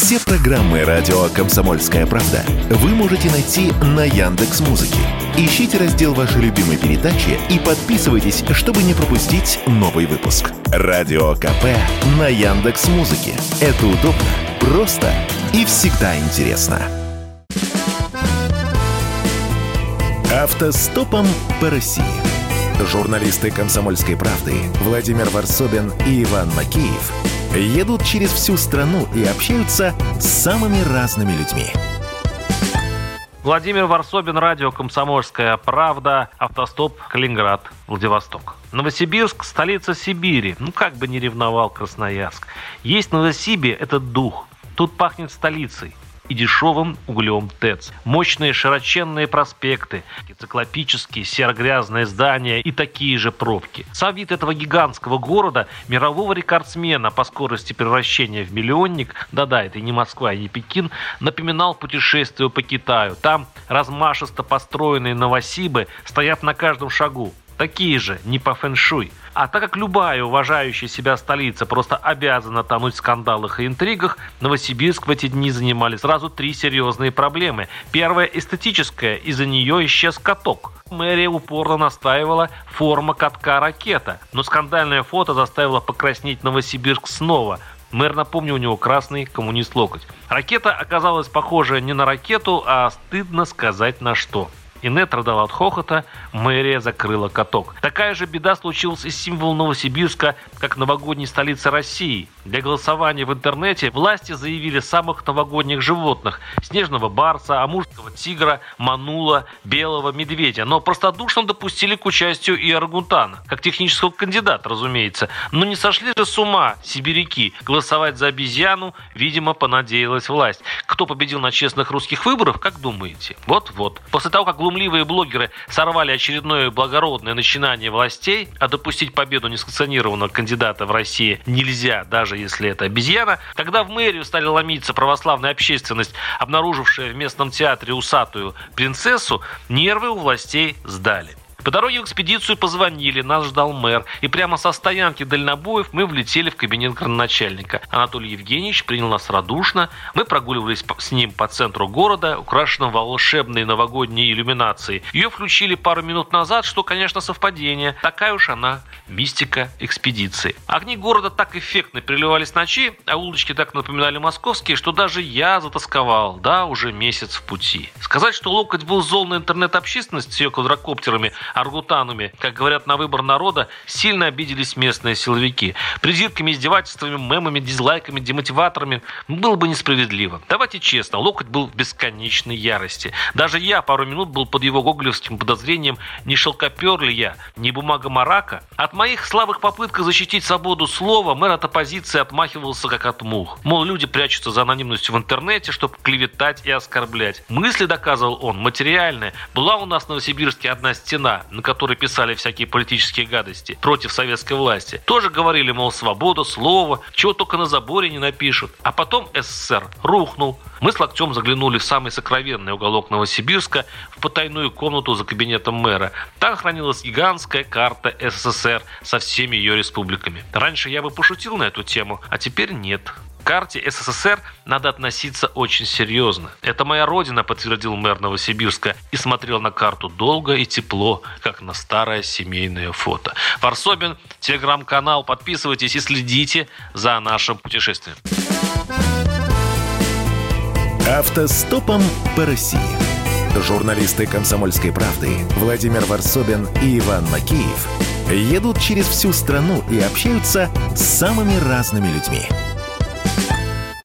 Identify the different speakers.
Speaker 1: Все программы радио Комсомольская правда вы можете найти на Яндекс Музыке. Ищите раздел вашей любимой передачи и подписывайтесь, чтобы не пропустить новый выпуск. Радио КП на Яндекс Музыке. Это удобно, просто и всегда интересно. Автостопом по России. Журналисты «Комсомольской правды» Владимир Варсобин и Иван Макеев едут через всю страну и общаются с самыми разными людьми.
Speaker 2: Владимир Варсобин, радио «Комсомольская правда», автостоп Калининград, Владивосток. Новосибирск – столица Сибири. Ну, как бы не ревновал Красноярск. Есть в Новосибе этот дух. Тут пахнет столицей и дешевым углем ТЭЦ. Мощные широченные проспекты, циклопические серо-грязные здания и такие же пробки. Сам вид этого гигантского города, мирового рекордсмена по скорости превращения в миллионник, да-да, это и не Москва, и не Пекин, напоминал путешествие по Китаю. Там размашисто построенные новосибы стоят на каждом шагу такие же, не по фэншуй. А так как любая уважающая себя столица просто обязана тонуть в скандалах и интригах, Новосибирск в эти дни занимали сразу три серьезные проблемы. Первая эстетическая, из-за нее исчез каток. Мэрия упорно настаивала форма катка ракета, но скандальное фото заставило покраснеть Новосибирск снова. Мэр, напомню, у него красный коммунист локоть. Ракета оказалась похожа не на ракету, а стыдно сказать на что. Инет родала от хохота, мэрия закрыла каток. Такая же беда случилась и с символом Новосибирска, как новогодней столицы России. Для голосования в интернете власти заявили самых новогодних животных – снежного барса, амурского тигра, манула, белого медведя. Но простодушно допустили к участию и аргутана, как технического кандидата, разумеется. Но не сошли же с ума сибиряки. Голосовать за обезьяну, видимо, понадеялась власть. Кто победил на честных русских выборах, как думаете? Вот-вот. После того, как глумливые блогеры сорвали очередное благородное начинание властей, а допустить победу несанкционированного кандидата в России нельзя, даже если это обезьяна, когда в мэрию стали ломиться православная общественность, обнаружившая в местном театре усатую принцессу, нервы у властей сдали. По дороге в экспедицию позвонили, нас ждал мэр, и прямо со стоянки дальнобоев мы влетели в кабинет градоначальника. Анатолий Евгеньевич принял нас радушно, мы прогуливались с ним по центру города, украшенным волшебной новогодней иллюминацией. Ее включили пару минут назад, что, конечно, совпадение. Такая уж она мистика экспедиции. Огни города так эффектно переливались ночи, а улочки так напоминали московские, что даже я затасковал, да, уже месяц в пути. Сказать, что Локоть был зол на интернет-общественность с ее квадрокоптерами – аргутанами, как говорят на выбор народа, сильно обиделись местные силовики. Придирками, издевательствами, мемами, дизлайками, демотиваторами было бы несправедливо. Давайте честно, Локоть был в бесконечной ярости. Даже я пару минут был под его гоголевским подозрением, не шелкопер ли я, не бумага марака. От моих слабых попыток защитить свободу слова мэр от оппозиции отмахивался как от мух. Мол, люди прячутся за анонимностью в интернете, чтобы клеветать и оскорблять. Мысли, доказывал он, материальные. Была у нас в Новосибирске одна стена, на которой писали всякие политические гадости против советской власти, тоже говорили, мол, свобода слова, чего только на заборе не напишут. А потом СССР рухнул. Мы с Локтем заглянули в самый сокровенный уголок Новосибирска, в потайную комнату за кабинетом мэра. Там хранилась гигантская карта СССР со всеми ее республиками. Раньше я бы пошутил на эту тему, а теперь нет карте СССР надо относиться очень серьезно. Это моя родина, подтвердил мэр Новосибирска и смотрел на карту долго и тепло, как на старое семейное фото. Варсобин, телеграм-канал, подписывайтесь и следите за нашим путешествием.
Speaker 1: Автостопом по России. Журналисты «Комсомольской правды» Владимир Варсобин и Иван Макеев едут через всю страну и общаются с самыми разными людьми –